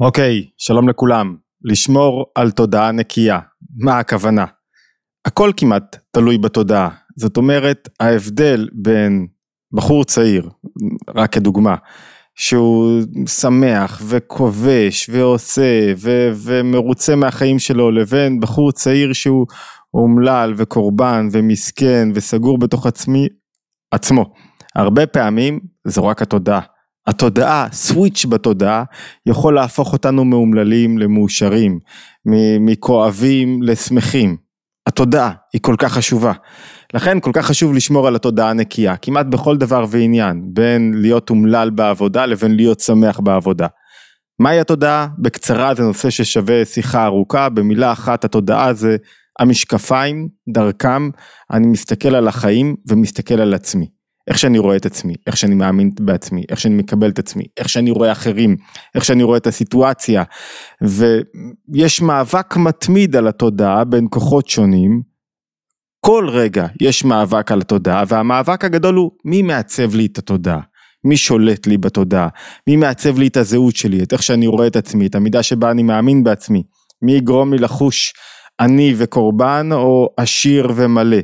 אוקיי, שלום לכולם. לשמור על תודעה נקייה, מה הכוונה? הכל כמעט תלוי בתודעה. זאת אומרת, ההבדל בין בחור צעיר, רק כדוגמה, שהוא שמח וכובש ועושה ו- ומרוצה מהחיים שלו, לבין בחור צעיר שהוא אומלל וקורבן ומסכן וסגור בתוך עצמי, עצמו. הרבה פעמים זו רק התודעה. התודעה, סוויץ' בתודעה, יכול להפוך אותנו מאומללים למאושרים, מכואבים לשמחים. התודעה היא כל כך חשובה. לכן כל כך חשוב לשמור על התודעה הנקייה, כמעט בכל דבר ועניין, בין להיות אומלל בעבודה לבין להיות שמח בעבודה. מהי התודעה? בקצרה זה נושא ששווה שיחה ארוכה, במילה אחת התודעה זה המשקפיים, דרכם, אני מסתכל על החיים ומסתכל על עצמי. איך שאני רואה את עצמי, איך שאני מאמין בעצמי, איך שאני מקבל את עצמי, איך שאני רואה אחרים, איך שאני רואה את הסיטואציה. ויש מאבק מתמיד על התודעה בין כוחות שונים. כל רגע יש מאבק על התודעה, והמאבק הגדול הוא מי מעצב לי את התודעה. מי שולט לי בתודעה, מי מעצב לי את הזהות שלי, את איך שאני רואה את עצמי, את המידה שבה אני מאמין בעצמי, מי יגרום לי לחוש עני וקורבן או עשיר ומלא.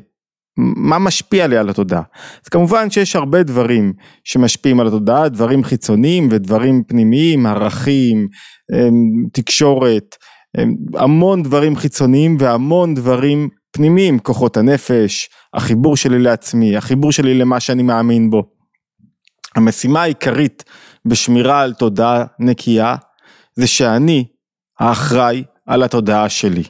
מה משפיע לי על התודעה? אז כמובן שיש הרבה דברים שמשפיעים על התודעה, דברים חיצוניים ודברים פנימיים, ערכים, אמ, תקשורת, אמ, המון דברים חיצוניים והמון דברים פנימיים, כוחות הנפש, החיבור שלי לעצמי, החיבור שלי למה שאני מאמין בו. המשימה העיקרית בשמירה על תודעה נקייה זה שאני האחראי על התודעה שלי.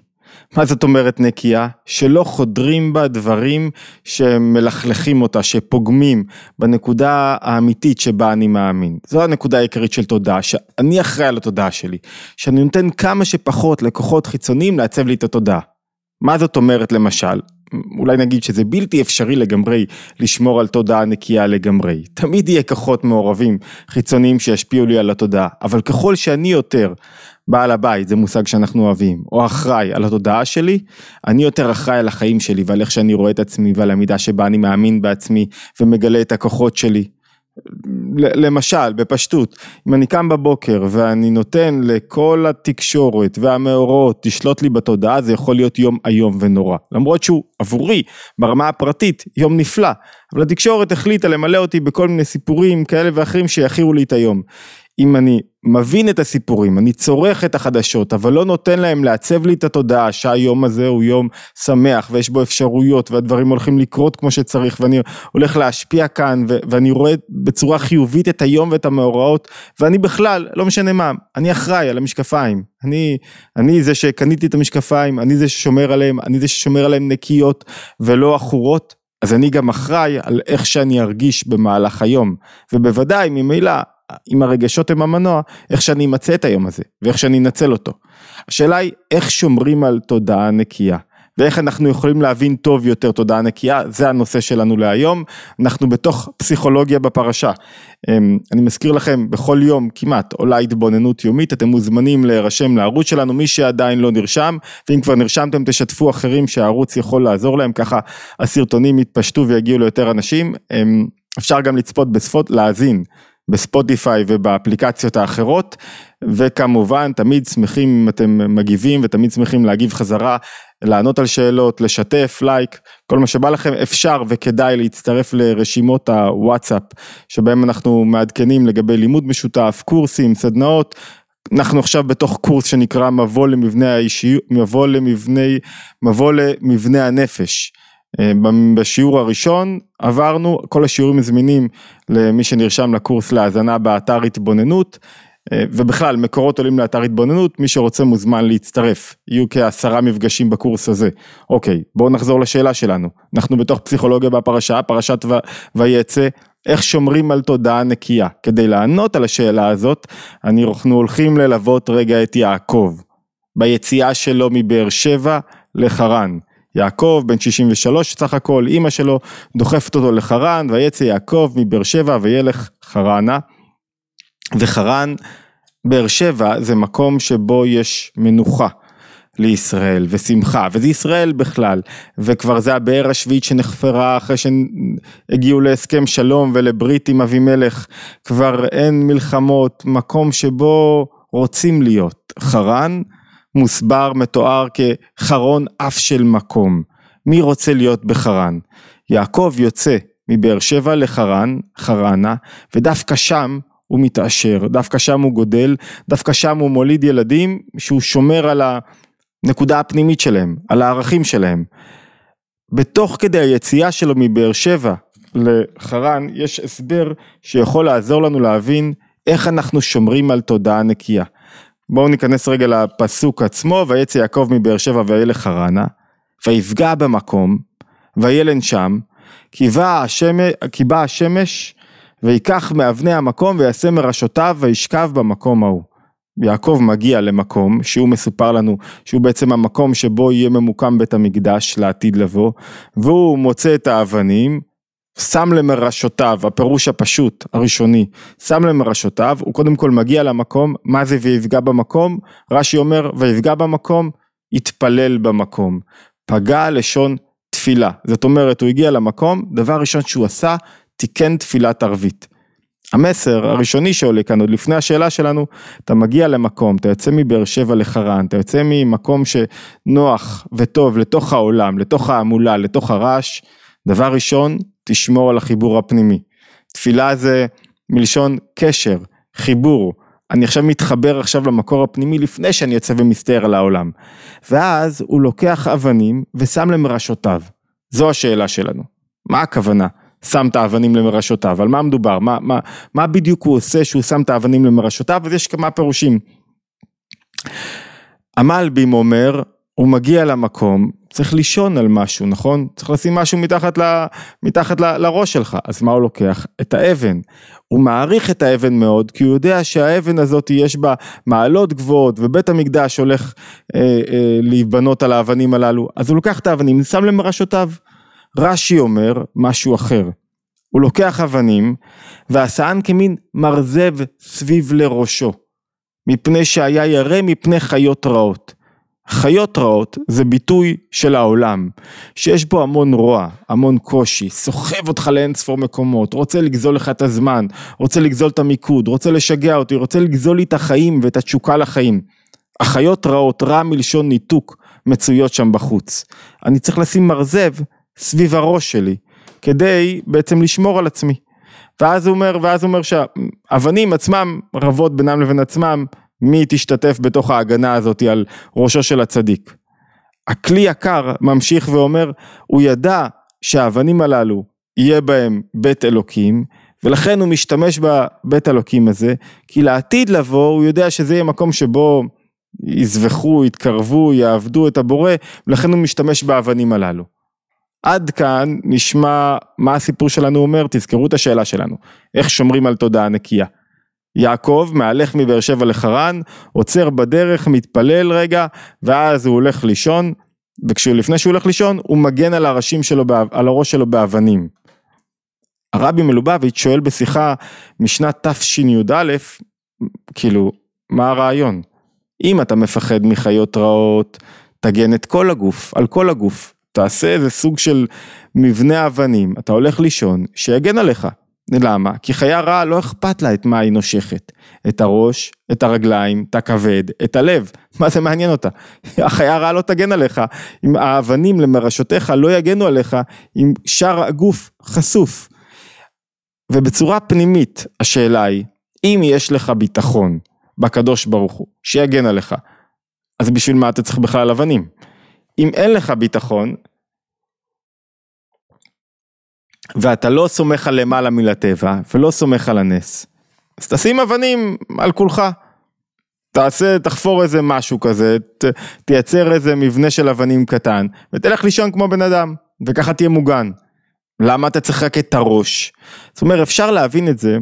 מה זאת אומרת נקייה? שלא חודרים בה דברים שמלכלכים אותה, שפוגמים בנקודה האמיתית שבה אני מאמין. זו הנקודה העיקרית של תודעה, שאני אחראי על התודעה שלי, שאני נותן כמה שפחות לכוחות חיצוניים לעצב לי את התודעה. מה זאת אומרת למשל? אולי נגיד שזה בלתי אפשרי לגמרי לשמור על תודעה נקייה לגמרי. תמיד יהיה כוחות מעורבים חיצוניים שישפיעו לי על התודעה, אבל ככל שאני יותר בעל הבית, זה מושג שאנחנו אוהבים, או אחראי על התודעה שלי, אני יותר אחראי על החיים שלי ועל איך שאני רואה את עצמי ועל המידה שבה אני מאמין בעצמי ומגלה את הכוחות שלי. למשל, בפשטות, אם אני קם בבוקר ואני נותן לכל התקשורת והמאורעות לשלוט לי בתודעה, זה יכול להיות יום איום ונורא. למרות שהוא עבורי, ברמה הפרטית, יום נפלא, אבל התקשורת החליטה למלא אותי בכל מיני סיפורים כאלה ואחרים שיכירו לי את היום. אם אני מבין את הסיפורים, אני צורך את החדשות, אבל לא נותן להם לעצב לי את התודעה שהיום הזה הוא יום שמח ויש בו אפשרויות והדברים הולכים לקרות כמו שצריך ואני הולך להשפיע כאן ו- ואני רואה בצורה חיובית את היום ואת המאורעות ואני בכלל, לא משנה מה, אני אחראי על המשקפיים, אני, אני זה שקניתי את המשקפיים, אני זה ששומר עליהם, אני זה ששומר עליהם נקיות ולא עכורות, אז אני גם אחראי על איך שאני ארגיש במהלך היום, ובוודאי ממילא אם הרגשות הם המנוע, איך שאני אמצא את היום הזה, ואיך שאני אנצל אותו. השאלה היא, איך שומרים על תודעה נקייה? ואיך אנחנו יכולים להבין טוב יותר תודעה נקייה, זה הנושא שלנו להיום, אנחנו בתוך פסיכולוגיה בפרשה. אמ, אני מזכיר לכם, בכל יום כמעט עולה התבוננות יומית, אתם מוזמנים להירשם לערוץ שלנו, מי שעדיין לא נרשם, ואם כבר נרשמתם תשתפו אחרים שהערוץ יכול לעזור להם, ככה הסרטונים יתפשטו ויגיעו ליותר אנשים. אמ, אפשר גם לצפות בשפות, להאזין בספוטיפיי ובאפליקציות האחרות, וכמובן תמיד שמחים אם אתם מגיבים ותמיד שמחים להגיב חזרה, לענות על שאלות, לשתף, לייק, כל מה שבא לכם, אפשר וכדאי להצטרף לרשימות הוואטסאפ, שבהם אנחנו מעדכנים לגבי לימוד משותף, קורסים, סדנאות, אנחנו עכשיו בתוך קורס שנקרא מבוא למבנה האישיות, מבוא למבנה, מבוא למבנה הנפש. אה, בשיעור הראשון עברנו, כל השיעורים זמינים למי שנרשם לקורס להאזנה באתר התבוננות אה, ובכלל מקורות עולים לאתר התבוננות, מי שרוצה מוזמן להצטרף, יהיו כעשרה מפגשים בקורס הזה. אוקיי, בואו נחזור לשאלה שלנו, אנחנו בתוך פסיכולוגיה בפרשה, פרשת. ויצא, איך שומרים על תודעה נקייה? כדי לענות על השאלה הזאת, אנחנו הולכים ללוות רגע את יעקב, ביציאה שלו מבאר שבע לחרן. יעקב בן 63 סך הכל, אימא שלו דוחפת אותו לחרן, ויצא יעקב מבאר שבע וילך חרנה. וחרן, באר שבע זה מקום שבו יש מנוחה. לישראל ושמחה וזה ישראל בכלל וכבר זה הבאר השביעית שנחפרה אחרי שהגיעו להסכם שלום ולברית עם אבימלך כבר אין מלחמות מקום שבו רוצים להיות. חרן מוסבר, מתואר כחרון אף של מקום. מי רוצה להיות בחרן? יעקב יוצא מבאר שבע לחרן, חרנה, ודווקא שם הוא מתעשר, דווקא שם הוא גודל, דווקא שם הוא מוליד ילדים שהוא שומר על הנקודה הפנימית שלהם, על הערכים שלהם. בתוך כדי היציאה שלו מבאר שבע לחרן יש הסבר שיכול לעזור לנו להבין איך אנחנו שומרים על תודעה נקייה. בואו ניכנס רגע לפסוק עצמו, ויצא יעקב מבאר שבע וילך חרנה, ויפגע במקום, וילן שם, כי באה השמש, כי בא השמש ויקח מאבני המקום ויעשה מראשותיו וישכב במקום ההוא. יעקב מגיע למקום שהוא מסופר לנו שהוא בעצם המקום שבו יהיה ממוקם בית המקדש לעתיד לבוא והוא מוצא את האבנים שם למרשותיו, הפירוש הפשוט הראשוני, שם למרשותיו, הוא קודם כל מגיע למקום, מה זה ויפגע במקום? רש"י אומר ויפגע במקום, יתפלל במקום. פגע לשון תפילה, זאת אומרת הוא הגיע למקום, דבר ראשון שהוא עשה, תיקן תפילת ערבית. המסר הראשוני שעולה כאן עוד לפני השאלה שלנו, אתה מגיע למקום, אתה יוצא מבאר שבע לחרן, אתה יוצא ממקום שנוח וטוב לתוך העולם, לתוך ההמולה, לתוך הרעש, דבר ראשון, תשמור על החיבור הפנימי. תפילה זה מלשון קשר, חיבור. אני עכשיו מתחבר עכשיו למקור הפנימי לפני שאני יוצא ומסתער על העולם. ואז הוא לוקח אבנים ושם למרשותיו. זו השאלה שלנו. מה הכוונה? שם את האבנים למרשותיו, על מה מדובר? מה, מה, מה בדיוק הוא עושה שהוא שם את האבנים למרשותיו? אז יש כמה פירושים. המלבים אומר, הוא מגיע למקום, צריך לישון על משהו, נכון? צריך לשים משהו מתחת, ל, מתחת ל, לראש שלך, אז מה הוא לוקח? את האבן. הוא מעריך את האבן מאוד, כי הוא יודע שהאבן הזאת יש בה מעלות גבוהות, ובית המקדש הולך אה, אה, להיבנות על האבנים הללו, אז הוא לוקח את האבנים, שם למרשותיו. רש"י אומר משהו אחר. הוא לוקח אבנים, ועשאן כמין מרזב סביב לראשו, מפני שהיה ירא מפני חיות רעות. חיות רעות זה ביטוי של העולם, שיש בו המון רוע, המון קושי, סוחב אותך לאין ספור מקומות, רוצה לגזול לך את הזמן, רוצה לגזול את המיקוד, רוצה לשגע אותי, רוצה לגזול לי את החיים ואת התשוקה לחיים. החיות רעות, רע מלשון ניתוק, מצויות שם בחוץ. אני צריך לשים מרזב סביב הראש שלי, כדי בעצם לשמור על עצמי. ואז הוא אומר, ואז הוא אומר שהאבנים עצמם רבות בינם לבין עצמם, מי תשתתף בתוך ההגנה הזאת על ראשו של הצדיק. הכלי יקר ממשיך ואומר, הוא ידע שהאבנים הללו יהיה בהם בית אלוקים, ולכן הוא משתמש בבית אלוקים הזה, כי לעתיד לבוא הוא יודע שזה יהיה מקום שבו יזבחו, יתקרבו, יעבדו את הבורא, ולכן הוא משתמש באבנים הללו. עד כאן נשמע מה הסיפור שלנו אומר, תזכרו את השאלה שלנו, איך שומרים על תודעה נקייה. יעקב מהלך מבאר שבע לחרן, עוצר בדרך, מתפלל רגע, ואז הוא הולך לישון, ולפני שהוא הולך לישון, הוא מגן על שלו, על הראש שלו באבנים. הרבי מלובביץ' שואל בשיחה משנת תשי"א, כאילו, מה הרעיון? אם אתה מפחד מחיות רעות, תגן את כל הגוף, על כל הגוף. תעשה איזה סוג של מבנה אבנים, אתה הולך לישון, שיגן עליך. למה? כי חיה רעה לא אכפת לה את מה היא נושכת. את הראש, את הרגליים, את הכבד, את הלב. מה זה מעניין אותה? החיה רעה לא תגן עליך. אם האבנים למרשותיך לא יגנו עליך, אם שאר הגוף חשוף. ובצורה פנימית השאלה היא, אם יש לך ביטחון בקדוש ברוך הוא, שיגן עליך, אז בשביל מה אתה צריך בכלל אבנים? אם אין לך ביטחון, ואתה לא סומך על למעלה מלטבע, ולא סומך על הנס, אז תשים אבנים על כולך. תעשה, תחפור איזה משהו כזה, ת, תייצר איזה מבנה של אבנים קטן, ותלך לישון כמו בן אדם, וככה תהיה מוגן. למה אתה צריך רק את הראש? זאת אומרת, אפשר להבין את זה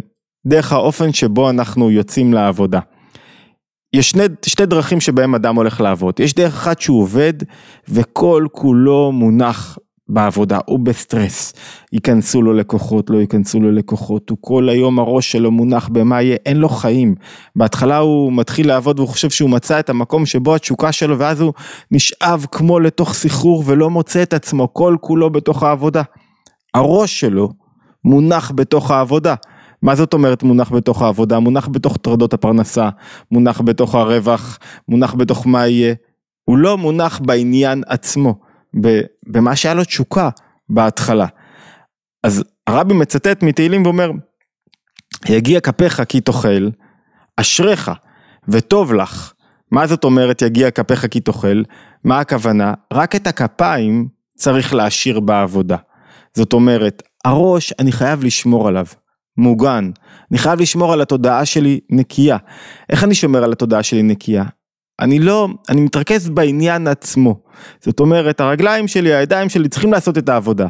דרך האופן שבו אנחנו יוצאים לעבודה. יש שני, שתי דרכים שבהם אדם הולך לעבוד, יש דרך אחת שהוא עובד וכל כולו מונח בעבודה, הוא בסטרס, ייכנסו לו לקוחות, לא ייכנסו לו לקוחות, הוא כל היום הראש שלו מונח במה יהיה, אין לו חיים. בהתחלה הוא מתחיל לעבוד והוא חושב שהוא מצא את המקום שבו התשוקה שלו ואז הוא נשאב כמו לתוך סחרור ולא מוצא את עצמו, כל כולו בתוך העבודה. הראש שלו מונח בתוך העבודה. מה זאת אומרת מונח בתוך העבודה? מונח בתוך טרדות הפרנסה, מונח בתוך הרווח, מונח בתוך מה יהיה. הוא לא מונח בעניין עצמו, במה שהיה לו תשוקה בהתחלה. אז הרבי מצטט מתהילים ואומר, יגיע כפיך כי תאכל, אשריך וטוב לך. מה זאת אומרת יגיע כפיך כי תאכל? מה הכוונה? רק את הכפיים צריך להשאיר בעבודה. זאת אומרת, הראש אני חייב לשמור עליו, מוגן. אני חייב לשמור על התודעה שלי נקייה. איך אני שומר על התודעה שלי נקייה? אני לא, אני מתרכז בעניין עצמו. זאת אומרת, הרגליים שלי, הידיים שלי צריכים לעשות את העבודה.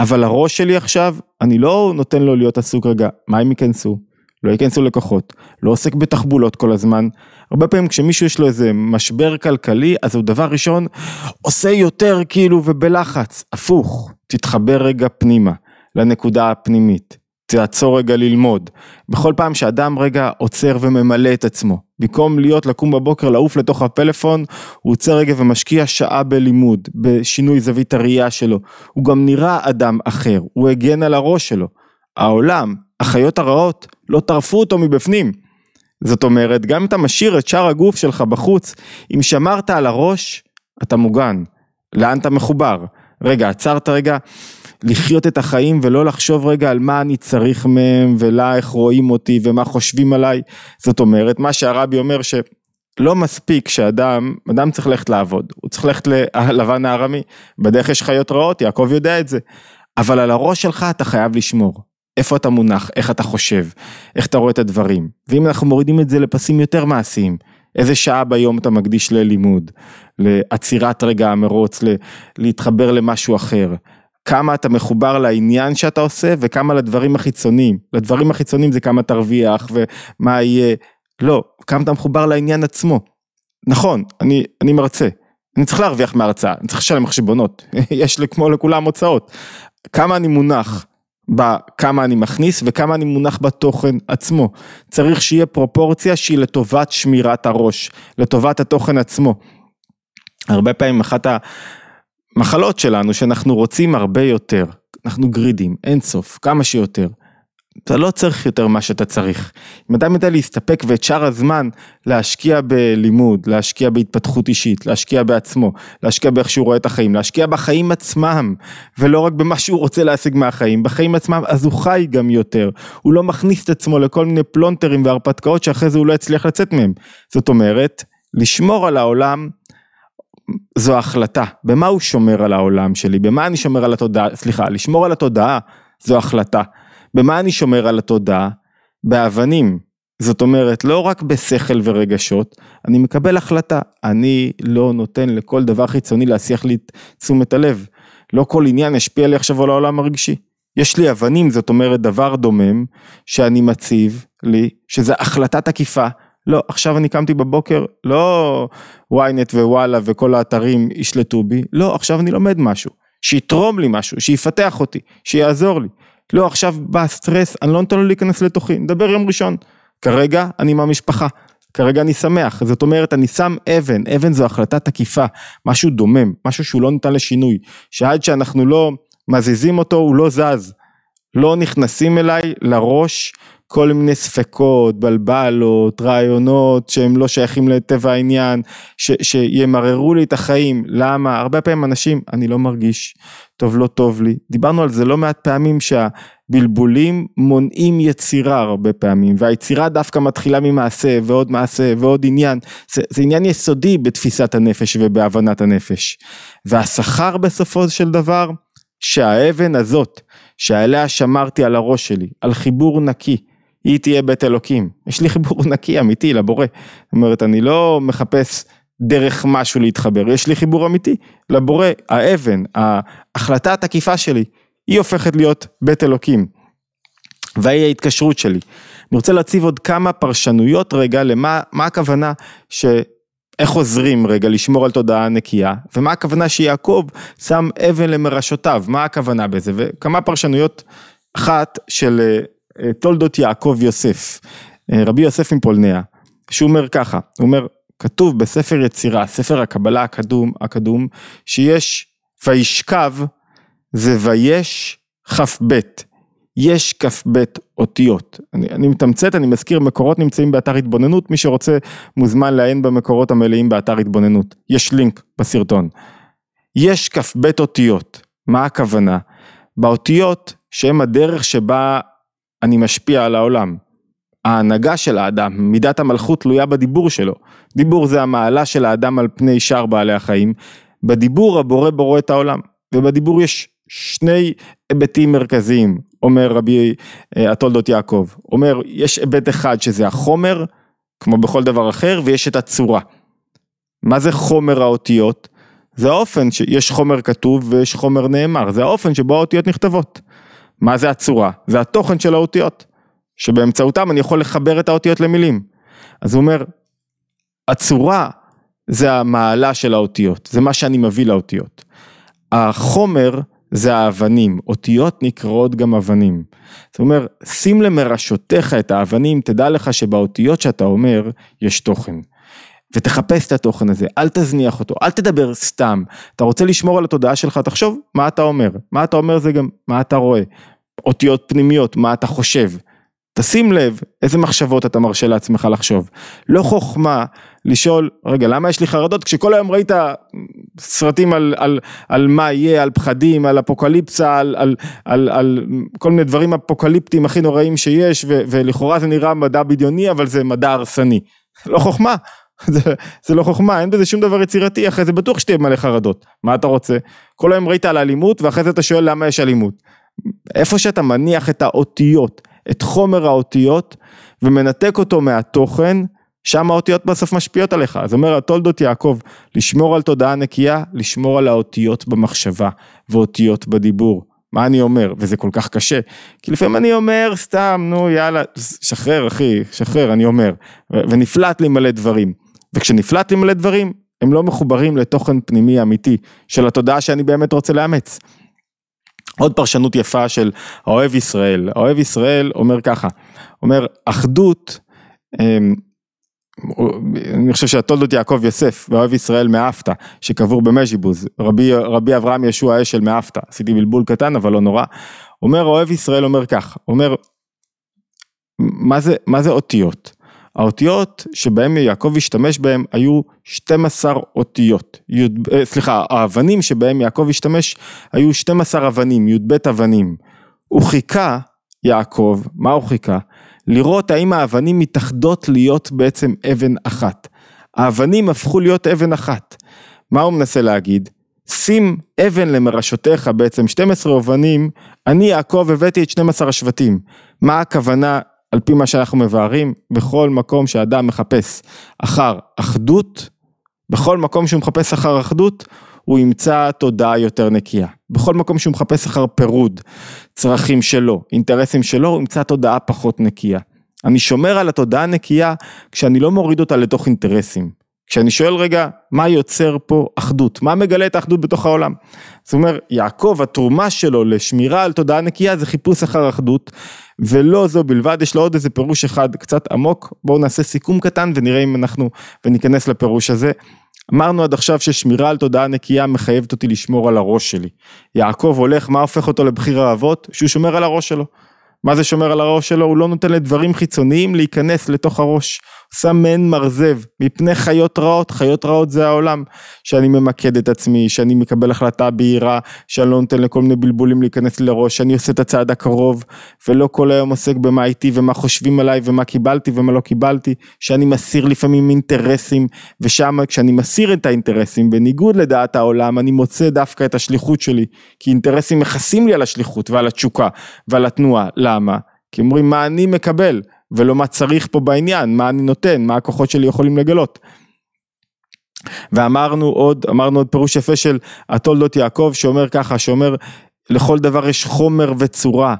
אבל הראש שלי עכשיו, אני לא נותן לו להיות עסוק רגע, מה הם ייכנסו? לא ייכנסו לקוחות, לא עוסק בתחבולות כל הזמן. הרבה פעמים כשמישהו יש לו איזה משבר כלכלי, אז הוא דבר ראשון עושה יותר כאילו ובלחץ. הפוך, תתחבר רגע פנימה, לנקודה הפנימית. תעצור רגע ללמוד. בכל פעם שאדם רגע עוצר וממלא את עצמו, במקום להיות לקום בבוקר לעוף לתוך הפלאפון, הוא עוצר רגע ומשקיע שעה בלימוד, בשינוי זווית הראייה שלו. הוא גם נראה אדם אחר, הוא הגן על הראש שלו. העולם, החיות הרעות, לא טרפו אותו מבפנים. זאת אומרת, גם אם אתה משאיר את שאר הגוף שלך בחוץ, אם שמרת על הראש, אתה מוגן. לאן אתה מחובר? רגע, עצרת רגע, לחיות את החיים ולא לחשוב רגע על מה אני צריך מהם ולה איך רואים אותי ומה חושבים עליי. זאת אומרת, מה שהרבי אומר שלא מספיק שאדם, אדם צריך ללכת לעבוד, הוא צריך ללכת ללבן הארמי, בדרך יש חיות רעות, יעקב יודע את זה, אבל על הראש שלך אתה חייב לשמור. איפה אתה מונח, איך אתה חושב, איך אתה רואה את הדברים. ואם אנחנו מורידים את זה לפסים יותר מעשיים, איזה שעה ביום אתה מקדיש ללימוד, לעצירת רגע המרוץ, להתחבר למשהו אחר. כמה אתה מחובר לעניין שאתה עושה וכמה לדברים החיצוניים. לדברים החיצוניים זה כמה תרוויח ומה יהיה. לא, כמה אתה מחובר לעניין עצמו. נכון, אני, אני מרצה. אני צריך להרוויח מהרצאה, אני צריך לשלם חשבונות, יש לי כמו לכולם הוצאות. כמה אני מונח בכמה אני מכניס וכמה אני מונח בתוכן עצמו. צריך שיהיה פרופורציה שהיא לטובת שמירת הראש, לטובת התוכן עצמו. הרבה פעמים אחת המחלות שלנו שאנחנו רוצים הרבה יותר, אנחנו גרידים, אין סוף, כמה שיותר. אתה לא צריך יותר מה שאתה צריך. אם אדם יודע להסתפק ואת שאר הזמן להשקיע בלימוד, להשקיע בהתפתחות אישית, להשקיע בעצמו, להשקיע באיך שהוא רואה את החיים, להשקיע בחיים עצמם, ולא רק במה שהוא רוצה להשיג מהחיים, בחיים עצמם, אז הוא חי גם יותר. הוא לא מכניס את עצמו לכל מיני פלונטרים והרפתקאות שאחרי זה הוא לא יצליח לצאת מהם. זאת אומרת, לשמור על העולם זו החלטה. במה הוא שומר על העולם שלי? במה אני שומר על התודעה? סליחה, לשמור על התודעה זו החלטה. במה אני שומר על התודעה? באבנים. זאת אומרת, לא רק בשכל ורגשות, אני מקבל החלטה. אני לא נותן לכל דבר חיצוני להסיח לי תשומת הלב. לא כל עניין ישפיע לי עכשיו על העולם הרגשי. יש לי אבנים, זאת אומרת דבר דומם, שאני מציב לי, שזה החלטה תקיפה. לא, עכשיו אני קמתי בבוקר, לא ynet ווואלה וכל האתרים ישלטו בי, לא, עכשיו אני לומד משהו, שיתרום לי משהו, שיפתח אותי, שיעזור לי. לא, עכשיו בא סטרס, אני לא נותן לו להיכנס לתוכי, נדבר יום ראשון. כרגע אני עם המשפחה, כרגע אני שמח, זאת אומרת אני שם אבן, אבן זו החלטה תקיפה, משהו דומם, משהו שהוא לא ניתן לשינוי, שעד שאנחנו לא מזיזים אותו הוא לא זז, לא נכנסים אליי לראש כל מיני ספקות, בלבלות, רעיונות שהם לא שייכים לטבע העניין, ש, שימררו לי את החיים, למה? הרבה פעמים אנשים, אני לא מרגיש טוב, לא טוב לי. דיברנו על זה לא מעט פעמים שהבלבולים מונעים יצירה הרבה פעמים, והיצירה דווקא מתחילה ממעשה ועוד מעשה ועוד עניין. זה, זה עניין יסודי בתפיסת הנפש ובהבנת הנפש. והשכר בסופו של דבר, שהאבן הזאת, שעליה שמרתי על הראש שלי, על חיבור נקי, היא תהיה בית אלוקים. יש לי חיבור נקי אמיתי לבורא. זאת אומרת, אני לא מחפש דרך משהו להתחבר, יש לי חיבור אמיתי לבורא, האבן, ההחלטה התקיפה שלי, היא הופכת להיות בית אלוקים. והיא ההתקשרות שלי. אני רוצה להציב עוד כמה פרשנויות רגע למה מה הכוונה ש... איך עוזרים רגע לשמור על תודעה נקייה, ומה הכוונה שיעקב שם אבן למרשותיו, מה הכוונה בזה, וכמה פרשנויות, אחת של אה, תולדות יעקב יוסף, אה, רבי יוסף מפולניה, שהוא אומר ככה, הוא אומר, כתוב בספר יצירה, ספר הקבלה הקדום, הקדום, שיש וישכב זה ויש כ"ב, יש כ"ב אותיות. אני, אני מתמצת, אני מזכיר, מקורות נמצאים באתר התבוננות, מי שרוצה מוזמן לעיין במקורות המלאים באתר התבוננות. יש לינק בסרטון. יש כ"ב אותיות, מה הכוונה? באותיות שהן הדרך שבה אני משפיע על העולם. ההנהגה של האדם, מידת המלכות תלויה בדיבור שלו. דיבור זה המעלה של האדם על פני שאר בעלי החיים. בדיבור הבורא בורא את העולם, ובדיבור יש שני היבטים מרכזיים, אומר רבי אה, התולדות יעקב. אומר, יש היבט אחד שזה החומר, כמו בכל דבר אחר, ויש את הצורה. מה זה חומר האותיות? זה האופן שיש חומר כתוב ויש חומר נאמר, זה האופן שבו האותיות נכתבות. מה זה הצורה? זה התוכן של האותיות, שבאמצעותם אני יכול לחבר את האותיות למילים. אז הוא אומר, הצורה זה המעלה של האותיות, זה מה שאני מביא לאותיות. החומר זה האבנים, אותיות נקראות גם אבנים. זאת אומרת, שים למרשותיך את האבנים, תדע לך שבאותיות שאתה אומר, יש תוכן. ותחפש את התוכן הזה, אל תזניח אותו, אל תדבר סתם. אתה רוצה לשמור על התודעה שלך, תחשוב מה אתה אומר. מה אתה אומר זה גם מה אתה רואה. אותיות פנימיות, מה אתה חושב. תשים לב איזה מחשבות אתה מרשה לעצמך לחשוב. לא חוכמה לשאול, רגע, למה יש לי חרדות? כשכל היום ראית סרטים על, על, על מה יהיה, על פחדים, על אפוקליפסה, על, על, על, על כל מיני דברים אפוקליפטיים הכי נוראים שיש, ו, ולכאורה זה נראה מדע בדיוני, אבל זה מדע הרסני. לא חוכמה. זה, זה לא חוכמה, אין בזה שום דבר יצירתי, אחרי זה בטוח שתהיה מלא חרדות. מה אתה רוצה? כל היום ראית על אלימות, ואחרי זה אתה שואל למה יש אלימות. איפה שאתה מניח את האותיות, את חומר האותיות, ומנתק אותו מהתוכן, שם האותיות בסוף משפיעות עליך. אז אומר התולדות יעקב, לשמור על תודעה נקייה, לשמור על האותיות במחשבה, ואותיות בדיבור. מה אני אומר, וזה כל כך קשה, כי לפעמים אני אומר סתם, נו יאללה, שחרר אחי, שחרר, אני אומר, ונפלט לי מלא דברים, וכשנפלט לי מלא דברים, הם לא מחוברים לתוכן פנימי אמיתי של התודעה שאני באמת רוצה לאמץ. עוד פרשנות יפה של האוהב ישראל, האוהב ישראל אומר ככה, אומר אחדות, אמ, אני חושב שהתולדות יעקב יוסף ואוהב ישראל מאפתא שקבור במז'יבוז, רבי, רבי אברהם ישוע אשל מאפתא, עשיתי בלבול קטן אבל לא נורא, אומר אוהב ישראל אומר כך, אומר מה זה, מה זה אותיות? האותיות שבהם יעקב השתמש בהם היו 12 אותיות, י, אה, סליחה, האבנים שבהם יעקב השתמש היו 12 אבנים, י"ב אבנים. הוא חיכה, יעקב, מה הוא חיכה? לראות האם האבנים מתאחדות להיות בעצם אבן אחת. האבנים הפכו להיות אבן אחת. מה הוא מנסה להגיד? שים אבן למרשותיך בעצם 12 אבנים, אני יעקב הבאתי את 12 השבטים. מה הכוונה על פי מה שאנחנו מבארים, בכל מקום שאדם מחפש אחר אחדות, בכל מקום שהוא מחפש אחר אחדות, הוא ימצא תודעה יותר נקייה. בכל מקום שהוא מחפש אחר פירוד, צרכים שלו, אינטרסים שלו, הוא ימצא תודעה פחות נקייה. אני שומר על התודעה הנקייה כשאני לא מוריד אותה לתוך אינטרסים. כשאני שואל רגע, מה יוצר פה אחדות? מה מגלה את האחדות בתוך העולם? זאת אומרת, יעקב, התרומה שלו לשמירה על תודעה נקייה זה חיפוש אחר אחדות, ולא זו בלבד, יש לו עוד איזה פירוש אחד קצת עמוק, בואו נעשה סיכום קטן ונראה אם אנחנו, וניכנס לפירוש הזה. אמרנו עד עכשיו ששמירה על תודעה נקייה מחייבת אותי לשמור על הראש שלי. יעקב הולך, מה הופך אותו לבחיר האבות? שהוא שומר על הראש שלו. מה זה שומר על הראש שלו? הוא לא נותן לדברים חיצוניים להיכנס לתוך הראש. שם מעין מרזב מפני חיות רעות, חיות רעות זה העולם. שאני ממקד את עצמי, שאני מקבל החלטה בהירה, שאני לא נותן לכל מיני בלבולים להיכנס לראש, שאני עושה את הצעד הקרוב, ולא כל היום עוסק במה איתי ומה חושבים עליי ומה קיבלתי ומה לא קיבלתי, שאני מסיר לפעמים אינטרסים, ושם כשאני מסיר את האינטרסים, בניגוד לדעת העולם, אני מוצא דווקא את השליחות שלי, כי אינטרסים מכסים לי על השליחות ועל התשוקה ועל התנועה. למה? כי אומרים מה אני מקבל ולא מה צריך פה בעניין, מה אני נותן, מה הכוחות שלי יכולים לגלות. ואמרנו עוד, אמרנו עוד פירוש יפה של התולדות יעקב שאומר ככה, שאומר לכל דבר יש חומר וצורה,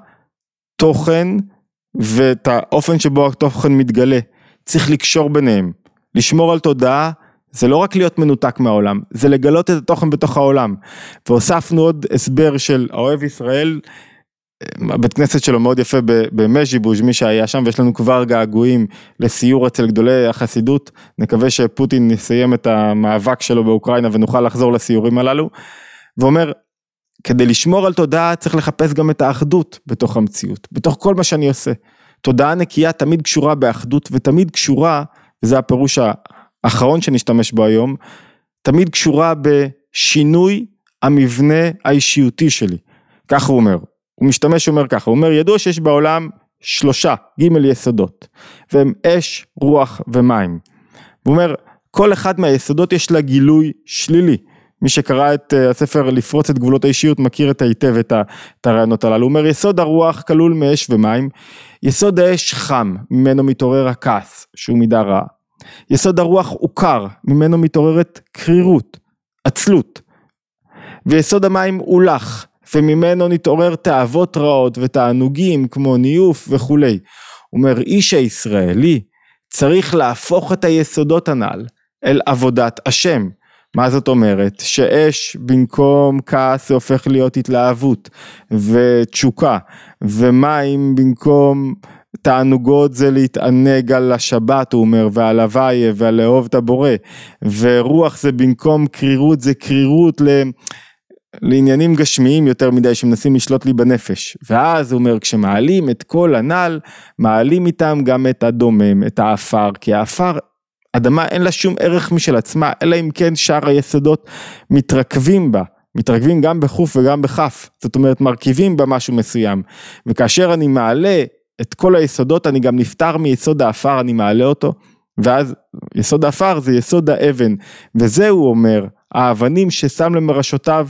תוכן ואת האופן שבו התוכן מתגלה, צריך לקשור ביניהם, לשמור על תודעה זה לא רק להיות מנותק מהעולם, זה לגלות את התוכן בתוך העולם. והוספנו עוד הסבר של האוהב ישראל הבית כנסת שלו מאוד יפה במז'יבוז' מי שהיה שם ויש לנו כבר געגועים לסיור אצל גדולי החסידות נקווה שפוטין יסיים את המאבק שלו באוקראינה ונוכל לחזור לסיורים הללו. ואומר כדי לשמור על תודעה צריך לחפש גם את האחדות בתוך המציאות, בתוך כל מה שאני עושה. תודעה נקייה תמיד קשורה באחדות ותמיד קשורה, וזה הפירוש האחרון שנשתמש בו היום, תמיד קשורה בשינוי המבנה האישיותי שלי. כך הוא אומר, הוא משתמש, אומר ככה, הוא אומר ידוע שיש בעולם שלושה, ג' יסודות, והם אש, רוח ומים. הוא אומר, כל אחד מהיסודות יש לה גילוי שלילי. מי שקרא את אה, הספר לפרוץ את גבולות האישיות מכיר את היטב את הרעיונות הללו. הוא אומר יסוד הרוח כלול מאש ומים, יסוד האש חם, ממנו מתעורר הכעס, שהוא מידה רעה. יסוד הרוח הוא קר, ממנו מתעוררת קרירות, עצלות. ויסוד המים הוא לח, וממנו נתעורר תאוות רעות ותענוגים כמו ניוף וכולי. אומר איש הישראלי צריך להפוך את היסודות הנ"ל אל עבודת השם. מה זאת אומרת? שאש במקום כעס הופך להיות התלהבות ותשוקה ומים במקום תענוגות זה להתענג על השבת הוא אומר ועל הוויה ועל לאהוב את הבורא ורוח זה במקום קרירות זה קרירות. לעניינים גשמיים יותר מדי שמנסים לשלוט לי בנפש. ואז הוא אומר כשמעלים את כל הנ"ל מעלים איתם גם את הדומם את האפר כי האפר אדמה אין לה שום ערך משל עצמה, אלא אם כן שאר היסודות מתרכבים בה, מתרכבים גם בחוף וגם בכף, זאת אומרת מרכיבים בה משהו מסוים, וכאשר אני מעלה את כל היסודות, אני גם נפטר מיסוד האפר, אני מעלה אותו, ואז יסוד האפר זה יסוד האבן, וזה הוא אומר, האבנים ששם למרשותיו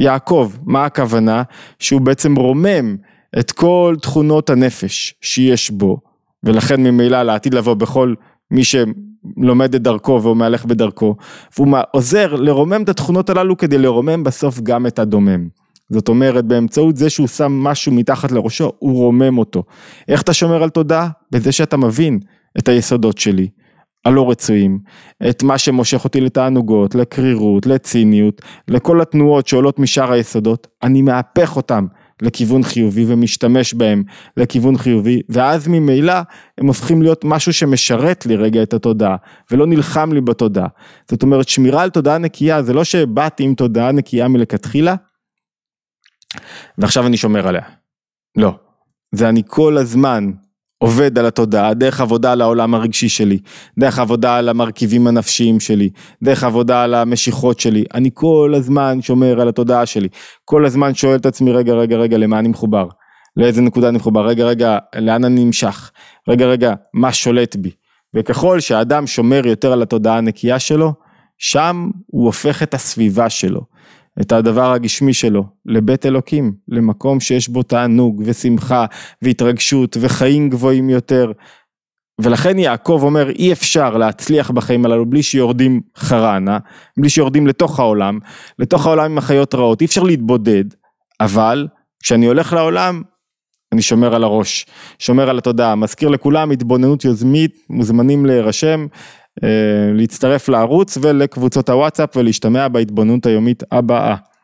יעקב, מה הכוונה? שהוא בעצם רומם את כל תכונות הנפש שיש בו, ולכן ממילא לעתיד לבוא בכל מי שלומד את דרכו והוא מהלך בדרכו, והוא עוזר לרומם את התכונות הללו כדי לרומם בסוף גם את הדומם. זאת אומרת באמצעות זה שהוא שם משהו מתחת לראשו, הוא רומם אותו. איך אתה שומר על תודעה? בזה שאתה מבין את היסודות שלי, הלא רצויים, את מה שמושך אותי לתענוגות, לקרירות, לציניות, לכל התנועות שעולות משאר היסודות, אני מהפך אותם לכיוון חיובי ומשתמש בהם לכיוון חיובי ואז ממילא הם הופכים להיות משהו שמשרת לי רגע את התודעה ולא נלחם לי בתודעה. זאת אומרת שמירה על תודעה נקייה זה לא שבאתי עם תודעה נקייה מלכתחילה ועכשיו אני שומר עליה. לא. זה אני כל הזמן עובד על התודעה, דרך עבודה על העולם הרגשי שלי, דרך עבודה על המרכיבים הנפשיים שלי, דרך עבודה על המשיכות שלי, אני כל הזמן שומר על התודעה שלי, כל הזמן שואל את עצמי רגע רגע רגע למה אני מחובר, לאיזה נקודה אני מחובר, רגע רגע לאן אני נמשך, רגע רגע מה שולט בי, וככל שהאדם שומר יותר על התודעה הנקייה שלו, שם הוא הופך את הסביבה שלו. את הדבר הגשמי שלו לבית אלוקים, למקום שיש בו תענוג ושמחה והתרגשות וחיים גבוהים יותר. ולכן יעקב אומר אי אפשר להצליח בחיים הללו בלי שיורדים חרנה, בלי שיורדים לתוך העולם, לתוך העולם עם החיות רעות, אי אפשר להתבודד, אבל כשאני הולך לעולם אני שומר על הראש, שומר על התודעה, מזכיר לכולם התבוננות יוזמית, מוזמנים להירשם, להצטרף לערוץ ולקבוצות הוואטסאפ ולהשתמע בהתבוננות היומית הבאה.